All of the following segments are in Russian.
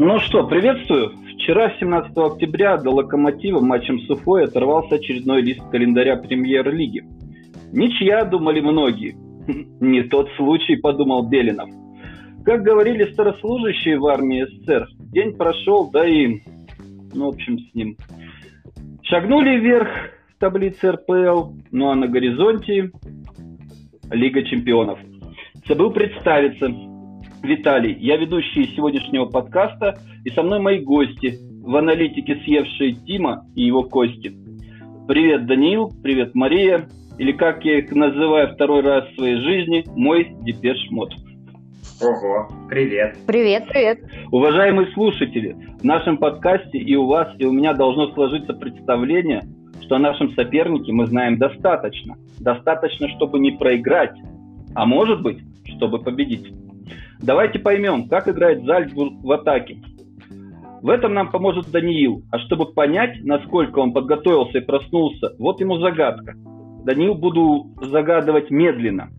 Ну что, приветствую. Вчера, 17 октября, до «Локомотива» матчем с Уфой оторвался очередной лист календаря премьер-лиги. Ничья, думали многие. Не тот случай, подумал Белинов. Как говорили старослужащие в армии СССР, день прошел, да и, ну, в общем, с ним. Шагнули вверх в таблице РПЛ, ну а на горизонте Лига чемпионов. Забыл представиться. Виталий, я ведущий сегодняшнего подкаста, и со мной мои гости, в аналитике съевшие Тима и его кости. Привет, Даниил, привет, Мария, или как я их называю второй раз в своей жизни, мой Depeche Mode. Ого, привет. Привет, привет. Уважаемые слушатели, в нашем подкасте и у вас, и у меня должно сложиться представление, что о нашем сопернике мы знаем достаточно. Достаточно, чтобы не проиграть, а может быть, чтобы победить. Давайте поймем, как играет Зальцбург в атаке. В этом нам поможет Даниил. А чтобы понять, насколько он подготовился и проснулся, вот ему загадка. Даниил, буду загадывать медленно.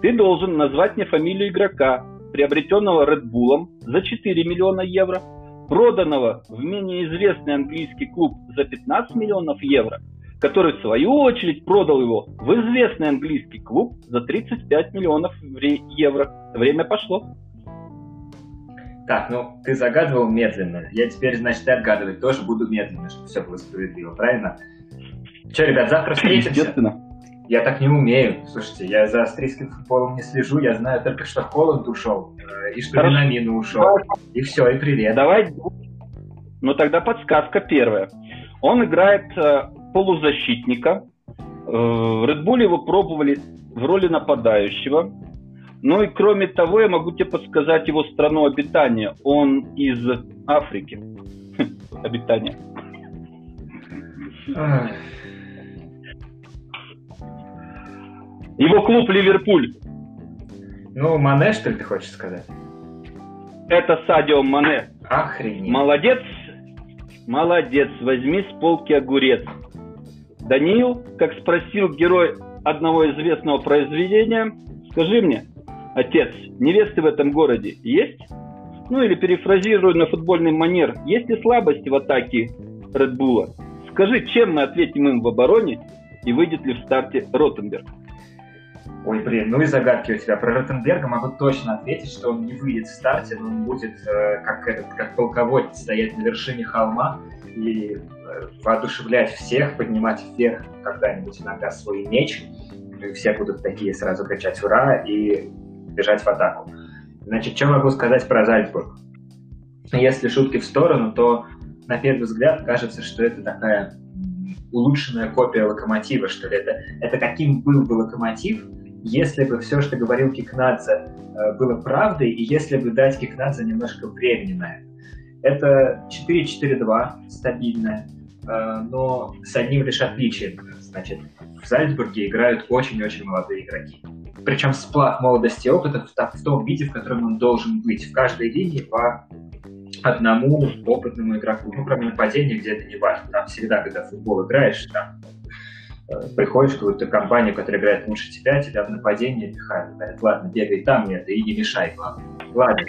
Ты должен назвать мне фамилию игрока, приобретенного Red Bull за 4 миллиона евро, проданного в менее известный английский клуб за 15 миллионов евро, который в свою очередь продал его в известный английский клуб за 35 миллионов евро. Время пошло. Так, ну ты загадывал медленно. Я теперь, значит, и отгадывать тоже буду медленно, чтобы все было справедливо, правильно? Че, ребят, завтра встретимся? Естественно. Я так не умею. Слушайте, я за австрийским футболом не слежу. Я знаю только, что Холланд ушел, э, и что Минамину ушел. И все, и привет. Давай. Ну тогда подсказка первая. Он играет э, полузащитника. Э, в Red Bull его пробовали в роли нападающего. Ну и кроме того, я могу тебе подсказать его страну обитания. Он из Африки. Обитание. Его клуб Ливерпуль. Ну, Мане, что ли, ты хочешь сказать? Это Садио Мане. Охренеть. Молодец, молодец, возьми с полки огурец. Даниил, как спросил герой одного известного произведения, скажи мне, отец, невесты в этом городе есть? Ну или перефразируя на футбольный манер, есть ли слабости в атаке Редбула? Скажи, чем мы ответим им в обороне и выйдет ли в старте Ротенберг? Ой, блин, ну и загадки у тебя. Про Ротенберга могу точно ответить, что он не выйдет в старте, но он будет э, как, этот, как полководец стоять на вершине холма и э, воодушевлять всех, поднимать вверх когда-нибудь иногда свой меч. И все будут такие сразу кричать «Ура!» и бежать в атаку. Значит, что могу сказать про Зальцбург? Если шутки в сторону, то на первый взгляд кажется, что это такая улучшенная копия локомотива, что ли. Это, это каким был бы локомотив, если бы все, что говорил Кикнадзе, э, было правдой, и если бы дать Кикнадзе немножко времени на это. Это 4-4-2, стабильное, э, но с одним лишь отличием. Значит, в Зальцбурге играют очень-очень молодые игроки. Причем сплав молодости и опыта в, том виде, в котором он должен быть. В каждой линии по одному опытному игроку. Ну, кроме нападения, где это не важно. Там всегда, когда футбол играешь, там приходишь в какую-то компанию, которая играет лучше тебя, тебя в нападении пихают. Говорят, ладно, бегай там, нет, и не мешай, главное. Ладно,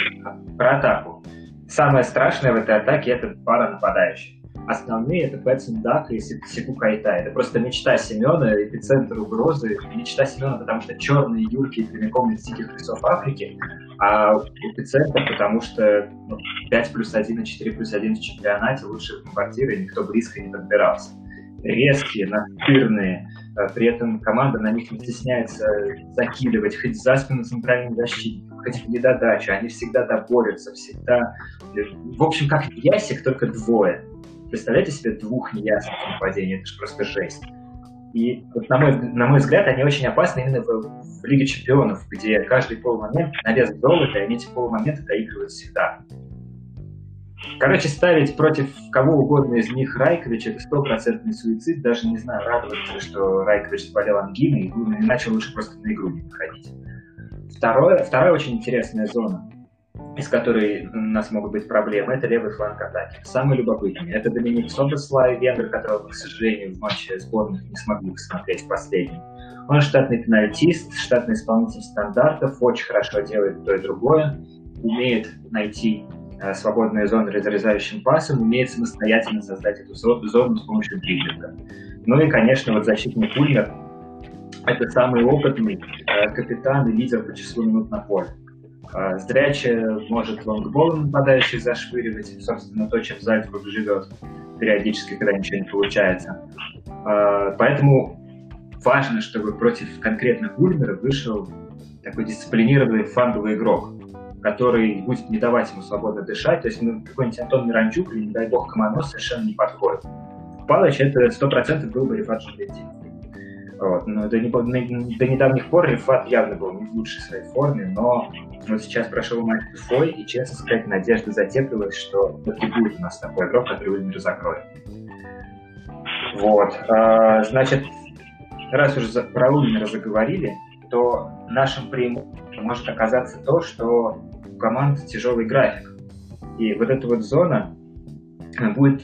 про атаку. Самое страшное в этой атаке — это пара нападающих. Основные — это Пэтсон Дак и Сику Кайта. Это просто мечта Семена, эпицентр угрозы. Мечта Семена, потому что черные юрки прямиком из диких лесов Африки, а эпицентр, потому что ну, 5 плюс 1 и 4 плюс 1 в чемпионате лучших квартиры никто близко не подбирался. Резкие, настырные, а при этом команда на них не стесняется закидывать хоть за спину центральным защитником, хоть в недодачу. Они всегда доборются, всегда... В общем, как ясик, только двое. Представляете себе двух неясных нападений? Это же просто жесть. И вот, на, мой, на мой взгляд, они очень опасны именно в, в Лиге Чемпионов, где каждый полумомент на вес золота, и они эти полумоменты доигрывают всегда. Короче, ставить против кого угодно из них Райкович это стопроцентный суицид. Даже не знаю, радоваться, что Райкович заболел ангиной, и начал лучше просто на игру не выходить. Второе, вторая очень интересная зона из которой у нас могут быть проблемы, это левый фланг атаки. Самый любопытный. Это Доминик Собослай, венгер, которого, к сожалению, в матче сборных не смогли посмотреть последним. Он штатный пенальтист, штатный исполнитель стандартов, очень хорошо делает то и другое, умеет найти свободная зона разрезающим пасом, умеет самостоятельно создать эту зону с помощью дриблинга. Ну и, конечно, вот защитник Ульмер – это самый опытный э, капитан и лидер по числу минут на поле. Э, зрячий может лонгболом нападающий зашвыривать, собственно, то, чем Зальцбург живет периодически, когда ничего не получается. Э, поэтому важно, чтобы против конкретно Ульмера вышел такой дисциплинированный фланговый игрок, который будет не давать ему свободно дышать. То есть ну, какой-нибудь Антон Миранчук или, не дай бог, Команос совершенно не подходит. Палыч это сто процентов был бы Рифат Жулетин. Вот. Но до, до, до недавних пор Рифат явно был не в лучшей своей форме, но вот сейчас прошел матч с Уфой, и, честно сказать, надежда затеплилась, что таки будет у нас такой игрок, который Ульмер закроет. Вот. А, значит, раз уже про Ульмера заговорили, то нашим преимуществом может оказаться то, что команд тяжелый график. И вот эта вот зона будет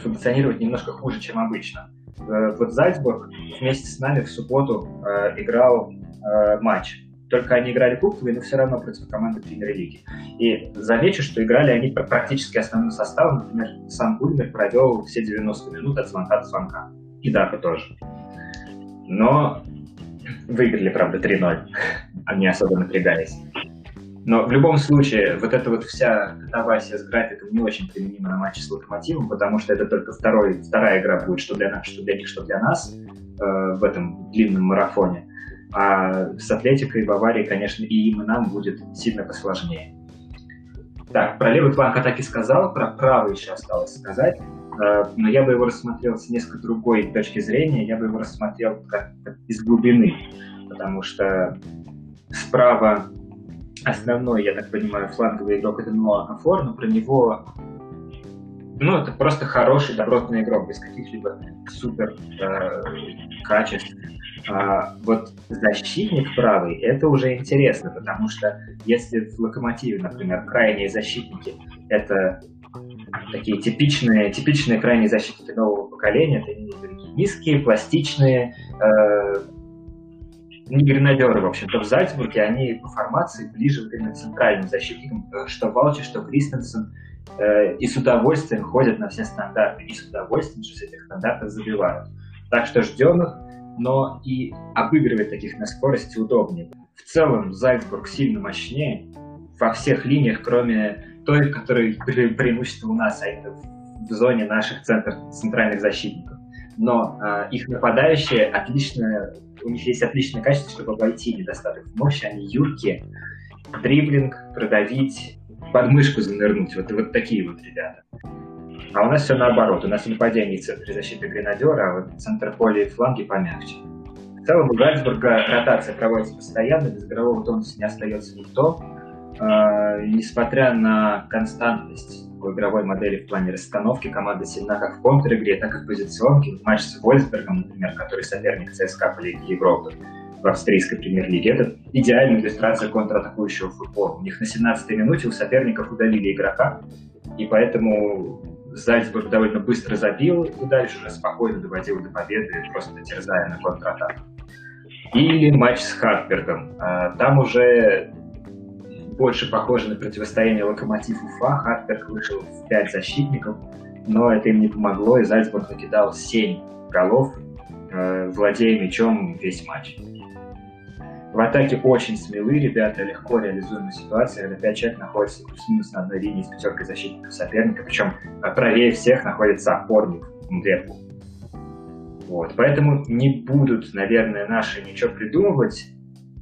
функционировать немножко хуже, чем обычно. Э, вот Зальцбург вместе с нами в субботу э, играл э, матч. Только они играли кубковый, но все равно против команды премьер-лиги. И замечу, что играли они практически основным составом. Например, сам Ульмер провел все 90 минут от звонка до звонка. И Дака тоже. Но выиграли, правда, 3-0, они особо напрягались. Но в любом случае, вот эта вот вся катавасия с графиком не очень применима на матче с Локомотивом, потому что это только второй, вторая игра будет, что для нас, что для них, что для нас э, в этом длинном марафоне. А с Атлетикой, Баварией, конечно, и им, и нам будет сильно посложнее. Так, про левый фланг атаки сказал, про правый еще осталось сказать. Э, но я бы его рассмотрел с несколько другой точки зрения, я бы его рассмотрел как из глубины, потому что справа основной, я так понимаю, фланговый игрок это Ноа Кафор, но про него ну, это просто хороший, добротный игрок, без каких-либо супер э, качеств. А вот защитник правый, это уже интересно, потому что если в Локомотиве, например, крайние защитники это такие типичные, типичные крайние защитники нового поколения. Это низкие, пластичные, э, не гренадеры, в общем-то, в Зальцбурге, они по формации ближе вот именно к центральным защитникам, э, что Валчи, что Кристенсен, э, и с удовольствием ходят на все стандарты, и с удовольствием же с этих стандартов забивают. Так что ждем их, но и обыгрывать таких на скорости удобнее. В целом Зальцбург сильно мощнее во всех линиях, кроме той, которые были преимуществом у нас, а именно в зоне наших центр, центральных защитников. Но э, их нападающие отлично, у них есть отличное качество, чтобы обойти недостаток мощи, они юркие, дриблинг, продавить, подмышку занырнуть, вот, вот такие вот ребята. А у нас все наоборот, у нас в нападении центр защиты гренадера, а вот центр поля и фланги помягче. В целом у Гальцбурга ротация проводится постоянно, без игрового тонуса не остается никто. Э, несмотря на константность игровой модели в плане расстановки, команда сильна как в контр-игре, так и в позиционке. В матче с Вольсбергом, например, который соперник ЦСКА по Лиге Европы в австрийской премьер-лиге, это идеальная иллюстрация контратакующего футбола. У них на 17-й минуте у соперников удалили игрока, и поэтому Зальцбург довольно быстро забил и дальше уже спокойно доводил до победы, просто терзая на контратаку. Или матч с Хартбергом. Э, там уже больше похоже на противостояние Локомотив Уфа. Хартберг вышел в 5 защитников, но это им не помогло, и Зальцбург накидал 7 голов, э, владея мячом весь матч. В атаке очень смелы ребята, легко реализуемая ситуация, когда 5 человек находится плюс-минус на одной линии с пятеркой защитников соперника, причем правее всех находится опорник Мдрепу. Вот. Поэтому не будут, наверное, наши ничего придумывать,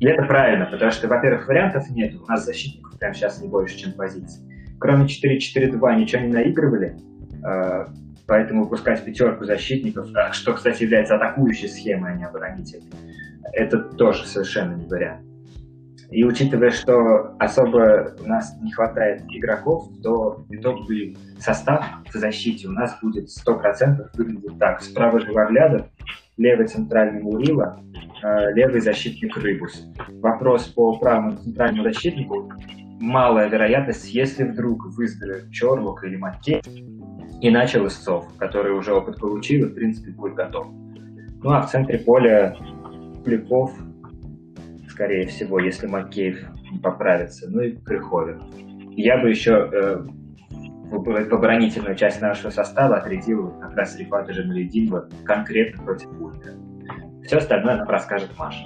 и это правильно, потому что, во-первых, вариантов нет. У нас защитников прямо сейчас не больше, чем позиций. Кроме 4-4-2 ничего не наигрывали, э, поэтому выпускать пятерку защитников, а, что, кстати, является атакующей схемой, а не оборонительной, это тоже совершенно не вариант. И учитывая, что особо у нас не хватает игроков, то итоговый состав в защите у нас будет 100% выглядеть так. Справа Живоглядов, левый центральный Мурила, левый защитник Рыбус. Вопрос по правому центральному защитнику. Малая вероятность, если вдруг выздоровеет Чорлок или Матей, и начал Истцов, который уже опыт получил и, в принципе, будет готов. Ну а в центре поля Куликов, скорее всего, если Макеев не поправится, ну и Крыховин. Я бы еще э, в оборонительную часть нашего состава отрядил как раз Рифата Джамалединова конкретно против Ульта. Все остальное нам расскажет Маша.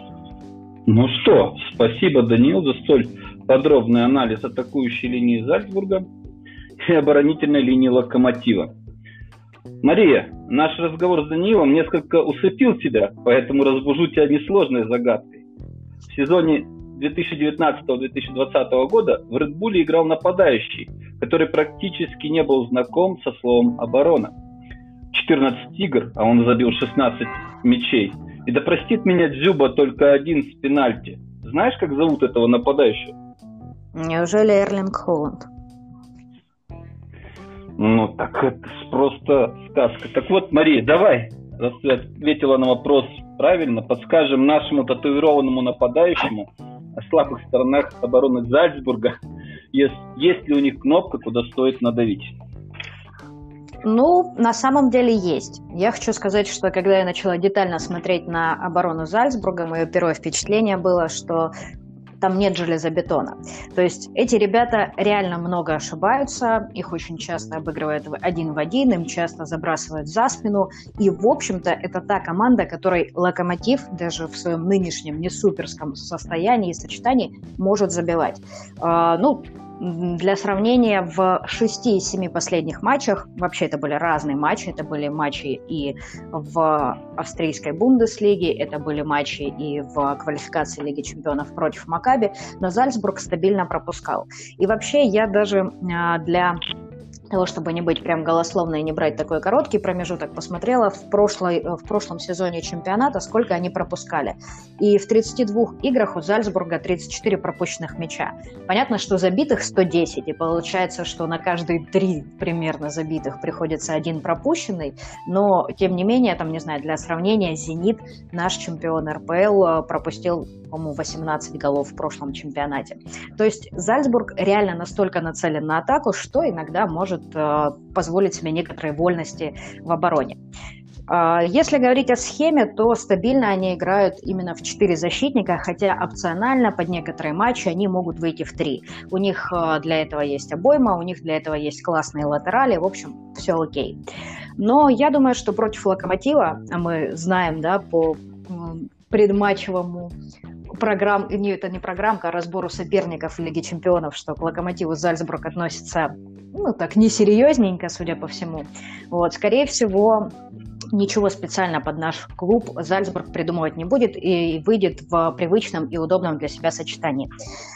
Ну что, спасибо, Даниил, за столь подробный анализ атакующей линии Зальцбурга и оборонительной линии Локомотива. Мария, наш разговор с Даниилом несколько усыпил тебя, поэтому разбужу тебя несложной загадкой. В сезоне 2019-2020 года в Bull играл нападающий, который практически не был знаком со словом «оборона». 14 игр, а он забил 16 мячей. И да простит меня Дзюба только один с пенальти. Знаешь, как зовут этого нападающего? Неужели Эрлинг Холланд? Ну, так это просто сказка. Так вот, Мария, давай, раз ты ответила на вопрос правильно, подскажем нашему татуированному нападающему о слабых сторонах обороны Зальцбурга, есть, есть ли у них кнопка, куда стоит надавить. Ну, на самом деле есть. Я хочу сказать, что когда я начала детально смотреть на оборону Зальцбурга, мое первое впечатление было, что там нет железобетона. То есть эти ребята реально много ошибаются, их очень часто обыгрывают один в один, им часто забрасывают за спину, и, в общем-то, это та команда, которой Локомотив даже в своем нынешнем не суперском состоянии и сочетании может забивать. А, ну, для сравнения, в 6 из 7 последних матчах, вообще это были разные матчи, это были матчи и в австрийской Бундеслиге, это были матчи и в квалификации Лиги Чемпионов против Макаби, но Зальцбург стабильно пропускал. И вообще я даже а, для того, чтобы не быть прям голословной и не брать такой короткий промежуток, посмотрела в, прошлой, э, в прошлом сезоне чемпионата, сколько они пропускали. И в 32 играх у Зальцбурга 34 пропущенных мяча. Понятно, что забитых 110, и получается, что на каждые три примерно забитых приходится один пропущенный, но, тем не менее, там, не знаю, для сравнения, «Зенит», наш чемпион РПЛ, э, пропустил, по-моему, 18 голов в прошлом чемпионате. То есть Зальцбург реально настолько нацелен на атаку, что иногда может может э, позволить себе некоторые вольности в обороне. А, если говорить о схеме, то стабильно они играют именно в 4 защитника, хотя опционально под некоторые матчи они могут выйти в 3. У них э, для этого есть обойма, у них для этого есть классные латерали, в общем, все окей. Но я думаю, что против Локомотива, а мы знаем да, по предматчевому программ, не, это не программка, а разбору соперников в Лиге Чемпионов, что к Локомотиву Зальцбург относится, ну, так, несерьезненько, судя по всему. Вот, скорее всего, ничего специально под наш клуб Зальцбург придумывать не будет и выйдет в привычном и удобном для себя сочетании.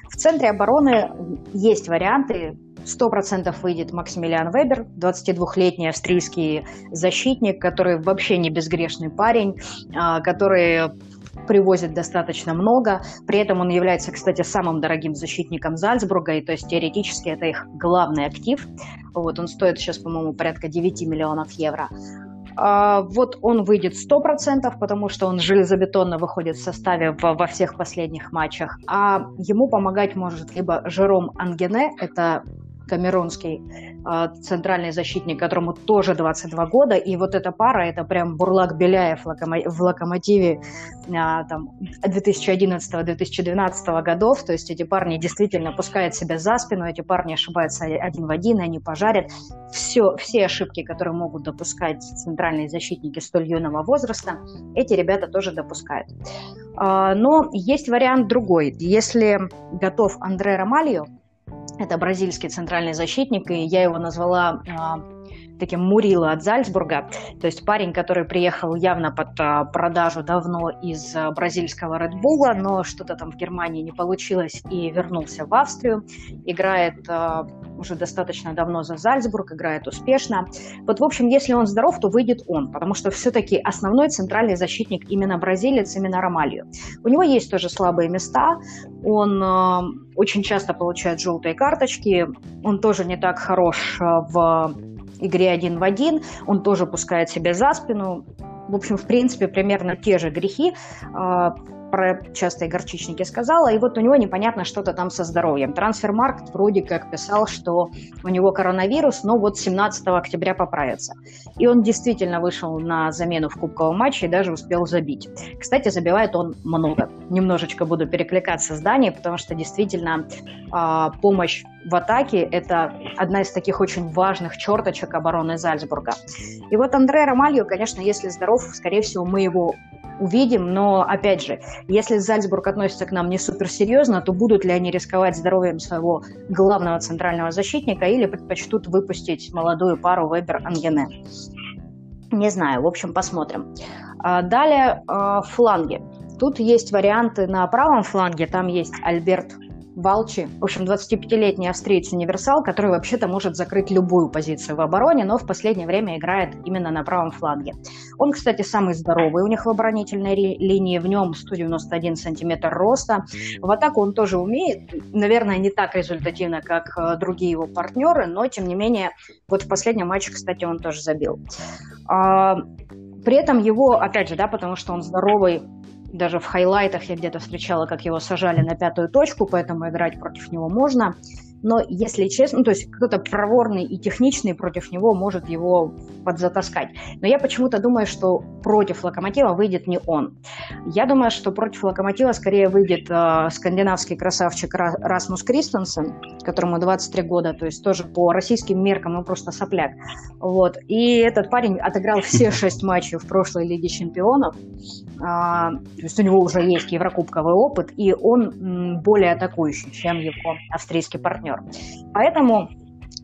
В центре обороны есть варианты. 100% выйдет Максимилиан Вебер, 22-летний австрийский защитник, который вообще не безгрешный парень, а, который привозит достаточно много. При этом он является, кстати, самым дорогим защитником Зальцбурга, и то есть теоретически это их главный актив. Вот, он стоит сейчас, по-моему, порядка 9 миллионов евро. А, вот он выйдет 100%, потому что он железобетонно выходит в составе в, во всех последних матчах. А ему помогать может либо Жером Ангене, это камерунский э, центральный защитник, которому тоже 22 года, и вот эта пара, это прям Бурлак Беляев в Локомотиве э, там 2011-2012 годов, то есть эти парни действительно пускают себя за спину, эти парни ошибаются один в один, они пожарят. Все, все ошибки, которые могут допускать центральные защитники столь юного возраста, эти ребята тоже допускают. Э, но есть вариант другой. Если готов Андре Ромальо, это бразильский центральный защитник, и я его назвала а, таким Мурило от Зальцбурга, то есть парень, который приехал явно под а, продажу давно из а, бразильского Red Bull, но что-то там в Германии не получилось и вернулся в Австрию, играет а, уже достаточно давно за Зальцбург, играет успешно. Вот, в общем, если он здоров, то выйдет он, потому что все-таки основной центральный защитник именно бразилец, именно Ромалью. У него есть тоже слабые места, он очень часто получает желтые карточки, он тоже не так хорош в игре один в один, он тоже пускает себя за спину. В общем, в принципе, примерно те же грехи. Про частые горчичники сказала, и вот у него непонятно что-то там со здоровьем. Трансфермаркт вроде как писал, что у него коронавирус, но вот 17 октября поправится. И он действительно вышел на замену в кубковом матче и даже успел забить. Кстати, забивает он много. Немножечко буду перекликаться с Данией, потому что действительно э, помощь в атаке – это одна из таких очень важных черточек обороны Зальцбурга. И вот Андре Ромалью, конечно, если здоров, скорее всего, мы его увидим, но, опять же, если Зальцбург относится к нам не суперсерьезно, то будут ли они рисковать здоровьем своего главного центрального защитника или предпочтут выпустить молодую пару Вебер-Ангене? Не знаю, в общем, посмотрим. А, далее а, фланги. Тут есть варианты на правом фланге, там есть Альберт Валчи, в общем, 25-летний австриец-универсал, который вообще-то может закрыть любую позицию в обороне, но в последнее время играет именно на правом фланге. Он, кстати, самый здоровый у них в оборонительной линии, в нем 191 сантиметр роста. В атаку он тоже умеет, наверное, не так результативно, как э, другие его партнеры, но, тем не менее, вот в последнем матче, кстати, он тоже забил. А, при этом его, опять же, да, потому что он здоровый, даже в хайлайтах я где-то встречала, как его сажали на пятую точку, поэтому играть против него можно но если честно, ну, то есть кто-то проворный и техничный против него может его подзатаскать. Но я почему-то думаю, что против Локомотива выйдет не он. Я думаю, что против Локомотива скорее выйдет э, скандинавский красавчик Расмус Кристенсен, которому 23 года, то есть тоже по российским меркам, ну просто сопляк. Вот. И этот парень отыграл все шесть матчей в прошлой Лиге Чемпионов. А, то есть у него уже есть еврокубковый опыт, и он м, более атакующий, чем его австрийский партнер партнер. Поэтому,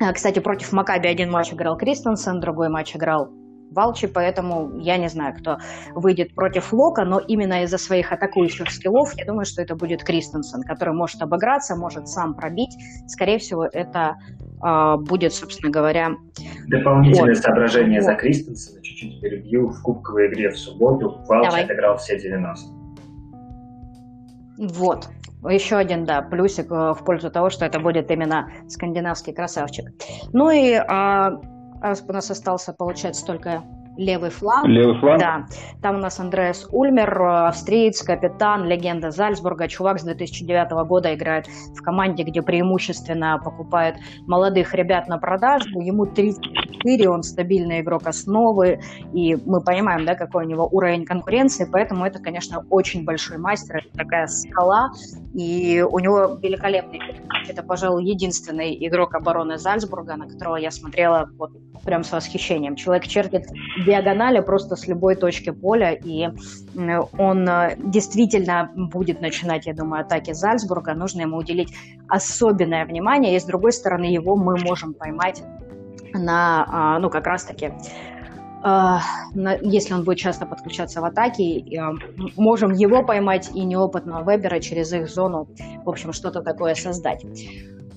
э, кстати, против Макаби один матч играл Кристенсен, другой матч играл Валчи, поэтому я не знаю, кто выйдет против Лока, но именно из-за своих атакующих скиллов я думаю, что это будет Кристенсен, который может обыграться, может сам пробить. Скорее всего, это э, будет, собственно говоря... Дополнительное он. соображение за Кристенсена, чуть-чуть перебью. В кубковой игре в субботу Валчи Давай. отыграл все 90. Вот. Еще один, да, плюсик э, в пользу того, что это будет именно скандинавский красавчик. Ну и а, раз у нас остался, получается, только левый фланг. Левый фланг? Да. Там у нас Андреас Ульмер, э, австриец, капитан, легенда Зальцбурга. Чувак с 2009 года играет в команде, где преимущественно покупают молодых ребят на продажу. Ему 34, он стабильный игрок основы. И мы понимаем, да, какой у него уровень конкуренции. Поэтому это, конечно, очень большой мастер. Это такая скала. И у него великолепный это, пожалуй, единственный игрок обороны Зальцбурга, на которого я смотрела вот прям с восхищением. Человек чертит диагонали просто с любой точки поля, и он э, действительно будет начинать, я думаю, атаки Зальцбурга. Нужно ему уделить особенное внимание, и с другой стороны его мы можем поймать на, а, ну, как раз-таки а, если он будет часто подключаться в атаке, можем его поймать и неопытного Вебера через их зону, в общем, что-то такое создать.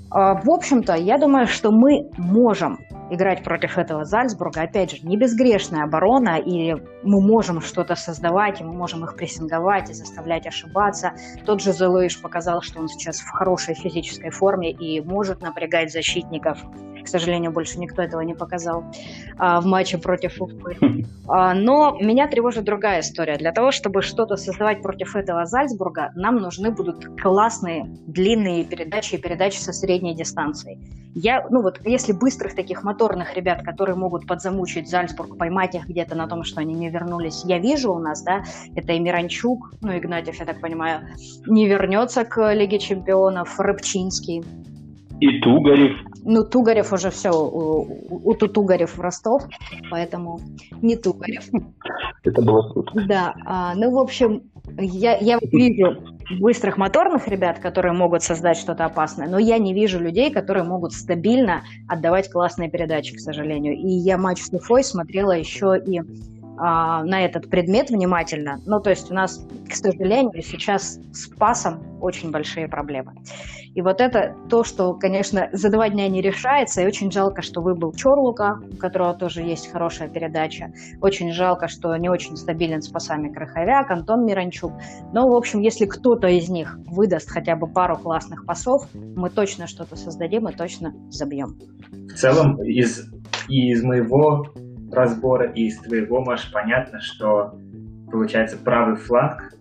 А, в общем-то, я думаю, что мы можем играть против этого Зальцбурга. Опять же, не безгрешная оборона, и мы можем что-то создавать, и мы можем их прессинговать и заставлять ошибаться. Тот же Зелуиш показал, что он сейчас в хорошей физической форме и может напрягать защитников. К сожалению, больше никто этого не показал а, в матче против Уфы. А, но меня тревожит другая история. Для того, чтобы что-то создавать против этого Зальцбурга, нам нужны будут классные длинные передачи и передачи со средней дистанцией. Я, ну вот, если быстрых таких моторных ребят, которые могут подзамучить Зальцбург, поймать их где-то на том, что они не вернулись, я вижу у нас, да, это и Миранчук, ну, Игнатьев, я так понимаю, не вернется к Лиге Чемпионов, Рыбчинский, и Тугарев. Ну, Тугарев уже все, у, у, у Тугарев в Ростов, поэтому не Тугарев. Это было круто. Да, а, ну, в общем, я, я вижу быстрых моторных ребят, которые могут создать что-то опасное, но я не вижу людей, которые могут стабильно отдавать классные передачи, к сожалению. И я матч с Уфой смотрела еще и а, на этот предмет внимательно. Ну, то есть у нас, к сожалению, сейчас с пасом очень большие проблемы. И вот это то, что, конечно, за два дня не решается, и очень жалко, что выбыл Чорлука, у которого тоже есть хорошая передача. Очень жалко, что не очень стабилен с пасами Краховяк, Антон Миранчук. Но, в общем, если кто-то из них выдаст хотя бы пару классных пасов, мы точно что-то создадим и точно забьем. В целом, из, из моего разбора и из твоего, Маш, понятно, что получается правый фланг,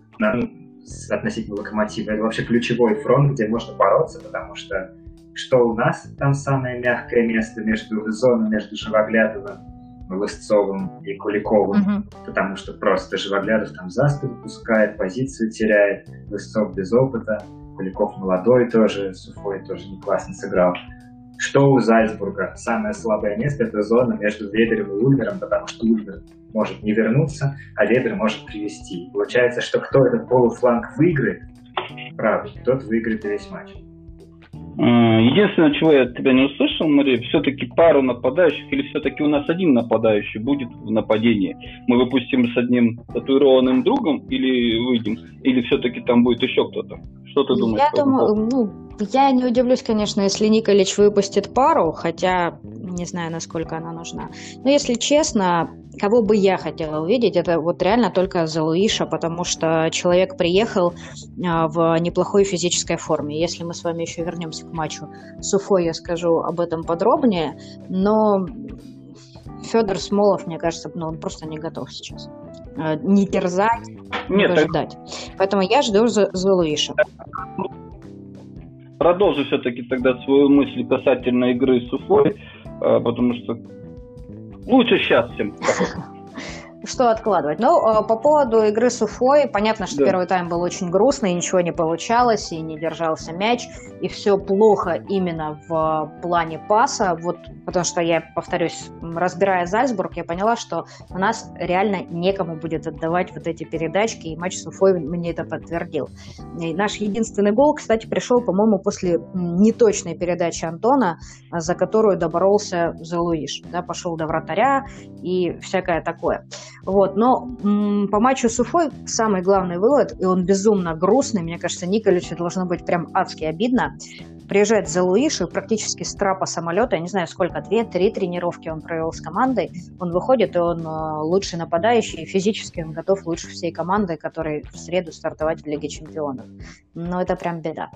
относительно локомотива. Это вообще ключевой фронт, где можно бороться, потому что что у нас там самое мягкое место между зоной между Живоглядовым, Лысцовым и Куликовым, угу. потому что просто Живоглядов там за спину пускает, позицию теряет, Лысцов без опыта, Куликов молодой тоже, Суфой тоже не классно сыграл. Что у Зальцбурга? Самое слабое место – это зона между Вебером и Ульмером, потому что Ульмер может не вернуться, а Вебер может привести. Получается, что кто этот полуфланг выиграет, правда, тот выиграет весь матч. Единственное, чего я от тебя не услышал, Мария, все-таки пару нападающих или все-таки у нас один нападающий будет в нападении? Мы выпустим с одним татуированным другом или выйдем? Или все-таки там будет еще кто-то? Что ты думаешь? Я думаю, ну, я не удивлюсь, конечно, если Николич выпустит пару, хотя не знаю, насколько она нужна. Но если честно, кого бы я хотела увидеть, это вот реально только Залуиша, потому что человек приехал а, в неплохой физической форме. Если мы с вами еще вернемся к матчу с Уфой, я скажу об этом подробнее, но Федор Смолов, мне кажется, ну, он просто не готов сейчас. А, не терзать, не ожидать. Так... Поэтому я жду Залуиша. Продолжу все-таки тогда свою мысль касательно игры с Уфой. А, потому что лучше сейчас всем. что откладывать. Ну, а, по поводу игры с Уфой, понятно, что да. первый тайм был очень грустный, ничего не получалось, и не держался мяч, и все плохо именно в плане паса, вот, потому что я, повторюсь, разбирая Зальцбург, я поняла, что у нас реально некому будет отдавать вот эти передачки, и матч с Уфой мне это подтвердил. И наш единственный гол, кстати, пришел, по-моему, после неточной передачи Антона, за которую доборолся Залуиш, да, пошел до вратаря и всякое такое. Вот, но м- по матчу с Уфой самый главный вывод, и он безумно грустный, мне кажется, Николичу должно быть прям адски обидно, much. Приезжает за Луишу практически с трапа самолета, я не знаю сколько, две-три тренировки он провел с командой, он выходит, и он э, лучший нападающий, и физически он готов лучше всей команды, которой в среду стартовать в Лиге Чемпионов. Но это прям беда.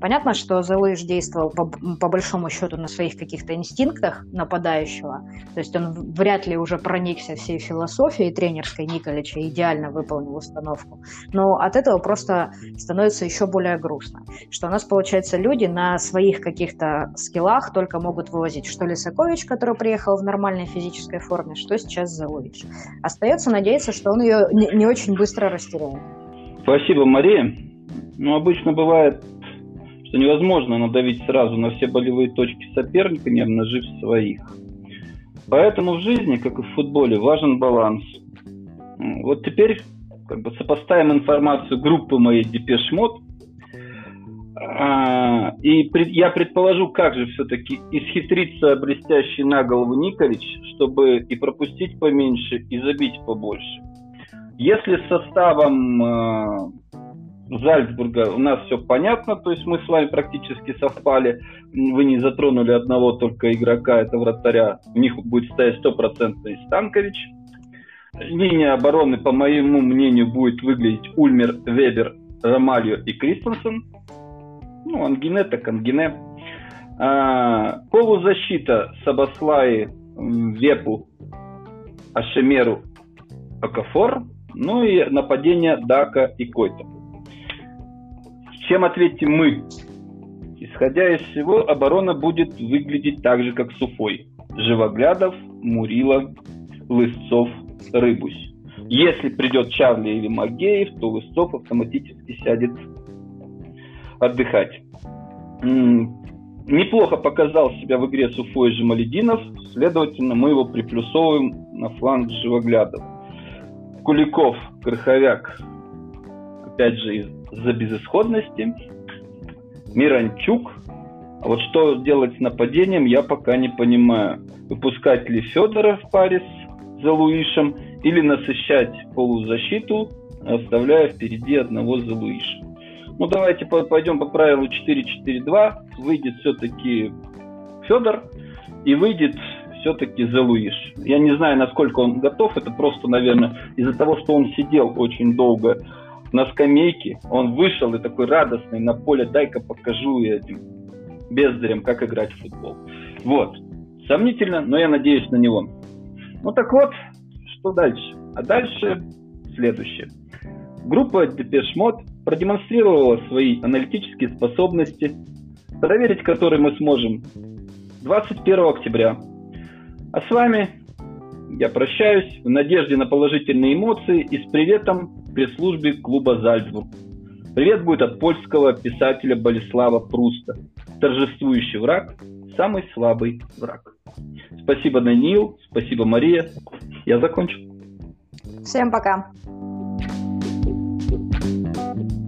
Понятно, что Залыш действовал по, по большому счету на своих каких-то инстинктах нападающего, то есть он вряд ли уже проникся всей философией тренерской Николича, идеально выполнил установку. Но от этого просто становится еще более грустно, что у нас, получается, люди на своих каких-то скиллах только могут вывозить что Лисакович, который приехал в нормальной физической форме, что сейчас Залович. Остается надеяться, что он ее не, не очень быстро растеряет. Спасибо, Мария. Ну, обычно бывает, что невозможно надавить сразу на все болевые точки соперника, не обнажив своих. Поэтому в жизни, как и в футболе, важен баланс. Вот теперь как бы сопоставим информацию группы моей Депешмот а, и пред, я предположу, как же все-таки исхитриться блестящий на голову Николич, чтобы и пропустить поменьше, и забить побольше. Если с составом э, Зальцбурга у нас все понятно, то есть мы с вами практически совпали, вы не затронули одного только игрока, это вратаря, у них будет стоять стопроцентный Станкович. Линия обороны, по моему мнению, будет выглядеть Ульмер, Вебер, Ромальо и Кристенсен ну, ангине так ангине. А, полузащита Сабаслаи, Вепу, Ашемеру, Акафор, ну и нападение Дака и Койта. Чем ответим мы? Исходя из всего, оборона будет выглядеть так же, как Суфой. Живоглядов, Мурила, Лысцов, Рыбусь. Если придет Чарли или Магеев, то Лысцов автоматически сядет отдыхать. Неплохо показал себя в игре с Уфой следовательно, мы его приплюсовываем на фланг Живоглядов. Куликов, Крыховяк, опять же, из-за безысходности. Миранчук. А вот что делать с нападением, я пока не понимаю. Выпускать ли Федора в паре с Залуишем или насыщать полузащиту, оставляя впереди одного Залуиша. Ну, давайте пойдем по правилу 4-4-2. Выйдет все-таки Федор и выйдет все-таки Зелуиш. Я не знаю, насколько он готов. Это просто, наверное, из-за того, что он сидел очень долго на скамейке. Он вышел и такой радостный на поле. Дай-ка покажу этим бездарям, как играть в футбол. Вот. Сомнительно, но я надеюсь на него. Ну так вот, что дальше? А дальше следующее. Группа Депешмот продемонстрировала свои аналитические способности, проверить которые мы сможем 21 октября. А с вами я прощаюсь в надежде на положительные эмоции и с приветом при службе клуба «Зальцбург». Привет будет от польского писателя Болеслава Пруста. Торжествующий враг – самый слабый враг. Спасибо, Даниил. Спасибо, Мария. Я закончил. Всем пока. Thank you.